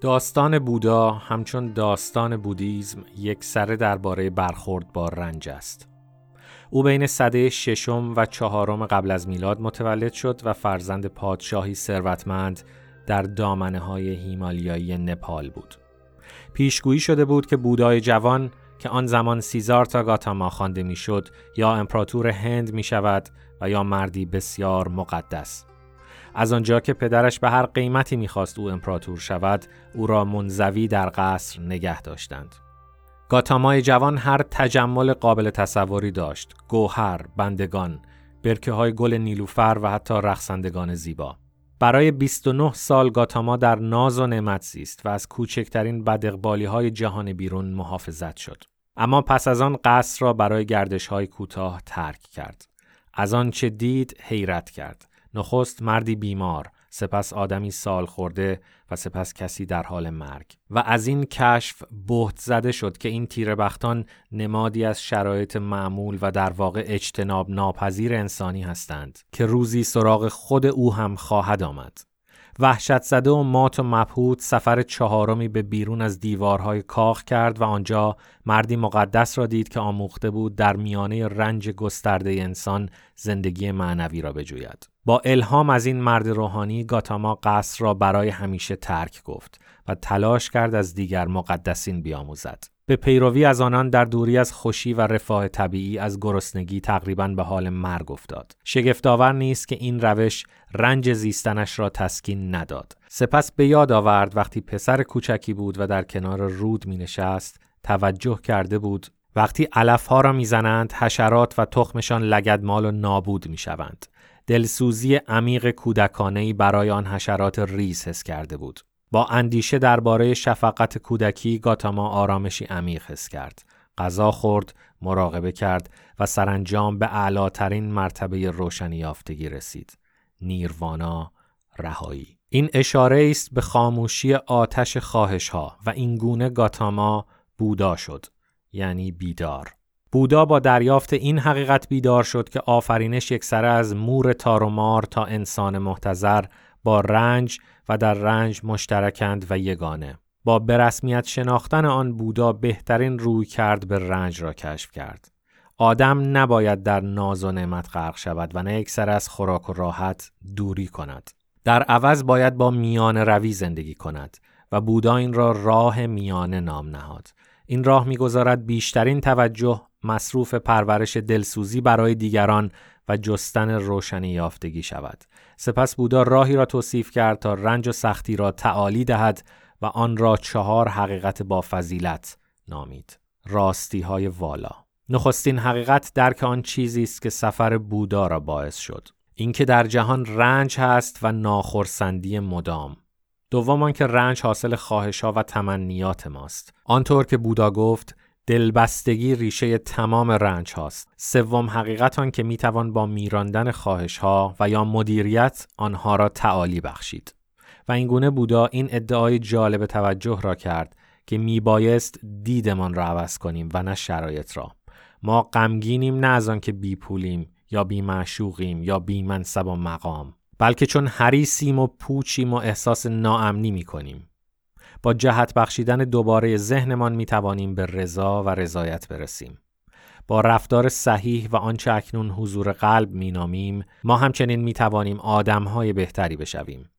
داستان بودا همچون داستان بودیزم یک سره درباره برخورد با رنج است. او بین صده ششم و چهارم قبل از میلاد متولد شد و فرزند پادشاهی ثروتمند در دامنه های هیمالیایی نپال بود. پیشگویی شده بود که بودای جوان که آن زمان سیزار تا گاتاما خوانده می‌شد یا امپراتور هند می شود و یا مردی بسیار مقدس. از آنجا که پدرش به هر قیمتی می‌خواست او امپراتور شود او را منزوی در قصر نگه داشتند. گاتامای جوان هر تجمل قابل تصوری داشت. گوهر بندگان برکه های گل نیلوفر و حتی رقصندگان زیبا. برای 29 سال گاتاما در ناز و نعمت زیست و از کوچکترین بدقبالی های جهان بیرون محافظت شد. اما پس از آن قصر را برای گردش های کوتاه ترک کرد. از آن چه دید حیرت کرد. نخست مردی بیمار سپس آدمی سال خورده و سپس کسی در حال مرگ و از این کشف بهت زده شد که این تیربختان نمادی از شرایط معمول و در واقع اجتناب ناپذیر انسانی هستند که روزی سراغ خود او هم خواهد آمد وحشت زده و مات و مبهوت سفر چهارمی به بیرون از دیوارهای کاخ کرد و آنجا مردی مقدس را دید که آموخته بود در میانه رنج گسترده انسان زندگی معنوی را بجوید. با الهام از این مرد روحانی گاتاما قصر را برای همیشه ترک گفت و تلاش کرد از دیگر مقدسین بیاموزد. به پیروی از آنان در دوری از خوشی و رفاه طبیعی از گرسنگی تقریبا به حال مرگ افتاد. شگفتآور نیست که این روش رنج زیستنش را تسکین نداد. سپس به یاد آورد وقتی پسر کوچکی بود و در کنار رود می نشست توجه کرده بود وقتی علفها را می‌زنند حشرات و تخمشان لگدمال و نابود می شوند. دلسوزی عمیق کودکانهی برای آن حشرات ریز حس کرده بود. با اندیشه درباره شفقت کودکی گاتاما آرامشی عمیق حس کرد. غذا خورد، مراقبه کرد و سرانجام به اعلاترین مرتبه روشنی یافتگی رسید. نیروانا، رهایی. این اشاره است به خاموشی آتش خواهش ها و این گونه گاتاما بودا شد یعنی بیدار. بودا با دریافت این حقیقت بیدار شد که آفرینش یک سره از مور تارومار تا انسان محتظر با رنج و در رنج مشترکند و یگانه. با برسمیت شناختن آن بودا بهترین روی کرد به رنج را کشف کرد. آدم نباید در ناز و نعمت غرق شود و نه یک سر از خوراک و راحت دوری کند. در عوض باید با میان روی زندگی کند و بودا این را راه میانه نام نهاد. این راه می‌گذارد بیشترین توجه مصروف پرورش دلسوزی برای دیگران و جستن روشنی یافتگی شود. سپس بودا راهی را توصیف کرد تا رنج و سختی را تعالی دهد و آن را چهار حقیقت با فضیلت نامید. راستی های والا. نخستین حقیقت درک آن چیزی است که سفر بودا را باعث شد. اینکه در جهان رنج هست و ناخرسندی مدام. دوم آنکه رنج حاصل خواهش ها و تمنیات ماست. آنطور که بودا گفت دلبستگی ریشه تمام رنج هاست. سوم حقیقت آن که می‌توان با میراندن خواهش ها و یا مدیریت آنها را تعالی بخشید. و اینگونه بودا این ادعای جالب توجه را کرد که میبایست دیدمان را عوض کنیم و نه شرایط را. ما غمگینیم نه از آن که بی پولیم یا بی معشوقیم یا بی منصب و مقام بلکه چون حریسیم و پوچیم و احساس ناامنی می کنیم. با جهت بخشیدن دوباره ذهنمان می توانیم به رضا و رضایت برسیم. با رفتار صحیح و آنچه اکنون حضور قلب می نامیم ما همچنین می توانیم آدم های بهتری بشویم.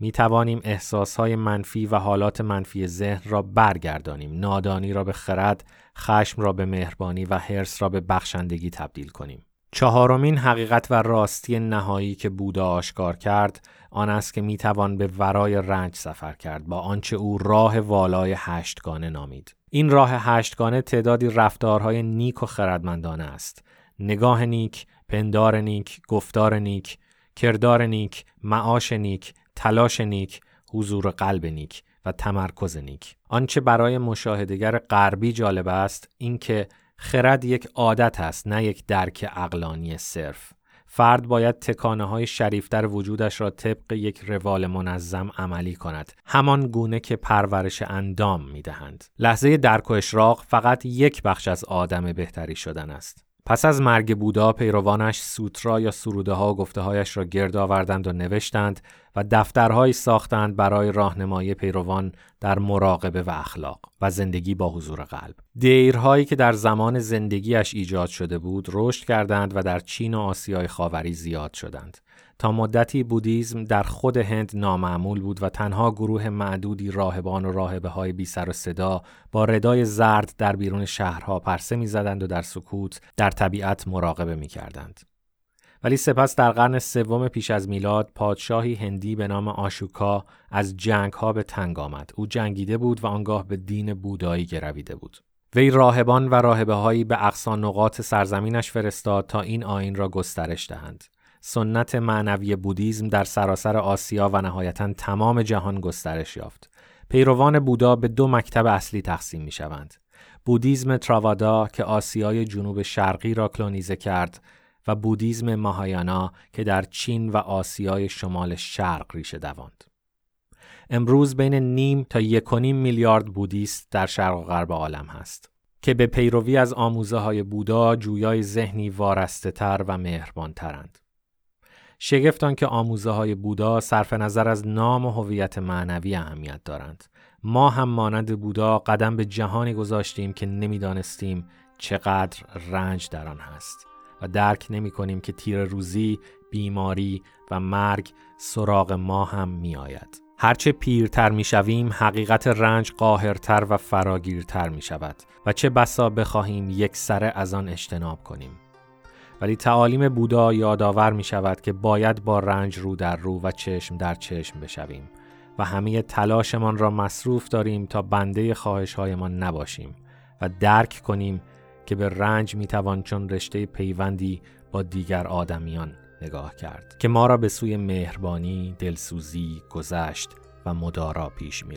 می توانیم احساس های منفی و حالات منفی ذهن را برگردانیم. نادانی را به خرد، خشم را به مهربانی و حرس را به بخشندگی تبدیل کنیم. چهارمین حقیقت و راستی نهایی که بودا آشکار کرد آن است که می‌توان به ورای رنج سفر کرد با آنچه او راه والای هشتگانه نامید. این راه هشتگانه تعدادی رفتارهای نیک و خردمندانه است. نگاه نیک پندار نیک گفتار نیک کردار نیک معاش نیک تلاش نیک حضور قلب نیک و تمرکز نیک. آنچه برای مشاهدگر غربی جالب است اینکه خرد یک عادت است نه یک درک اقلانی صرف. فرد باید تکانه های شریفتر وجودش را طبق یک روال منظم عملی کند. همان گونه که پرورش اندام می دهند. لحظه درک و اشراق فقط یک بخش از آدم بهتری شدن است. پس از مرگ بودا پیروانش سوترا یا سروده ها و گفته هایش را گرد آوردند و نوشتند و دفترهایی ساختند برای راهنمایی پیروان در مراقبه و اخلاق و زندگی با حضور قلب. دیرهایی که در زمان زندگیش ایجاد شده بود رشد کردند و در چین و آسیای خاوری زیاد شدند. تا مدتی بودیزم در خود هند نامعمول بود و تنها گروه معدودی راهبان و راهبه های بی سر و صدا با ردای زرد در بیرون شهرها پرسه می‌زدند و در سکوت در طبیعت مراقبه می کردند. ولی سپس در قرن سوم پیش از میلاد پادشاهی هندی به نام آشوکا از جنگ ها به تنگ آمد. او جنگیده بود و آنگاه به دین بودایی گرویده بود. وی راهبان و راهبه هایی به اقصا نقاط سرزمینش فرستاد تا این آین را گسترش دهند. سنت معنوی بودیزم در سراسر آسیا و نهایتا تمام جهان گسترش یافت. پیروان بودا به دو مکتب اصلی تقسیم می شوند. بودیزم تراوادا که آسیای جنوب شرقی را کلونیزه کرد و بودیزم ماهایانا که در چین و آسیای شمال شرق ریشه دواند. امروز بین نیم تا یک میلیارد بودیست در شرق و غرب عالم هست که به پیروی از آموزه های بودا جویای ذهنی وارسته تر و مهربان ترند. شگفتان که آموزه های بودا صرف نظر از نام و هویت معنوی اهمیت دارند. ما هم مانند بودا قدم به جهانی گذاشتیم که نمی‌دانستیم چقدر رنج در آن هست و درک نمی کنیم که تیر روزی، بیماری و مرگ سراغ ما هم می آید. هرچه پیرتر می شویم حقیقت رنج قاهرتر و فراگیرتر می شود و چه بسا بخواهیم یک سره از آن اجتناب کنیم. ولی تعالیم بودا یادآور می شود که باید با رنج رو در رو و چشم در چشم بشویم و همه تلاشمان را مصروف داریم تا بنده خواهش هایمان نباشیم و درک کنیم که به رنج می توان چون رشته پیوندی با دیگر آدمیان نگاه کرد که ما را به سوی مهربانی، دلسوزی، گذشت و مدارا پیش می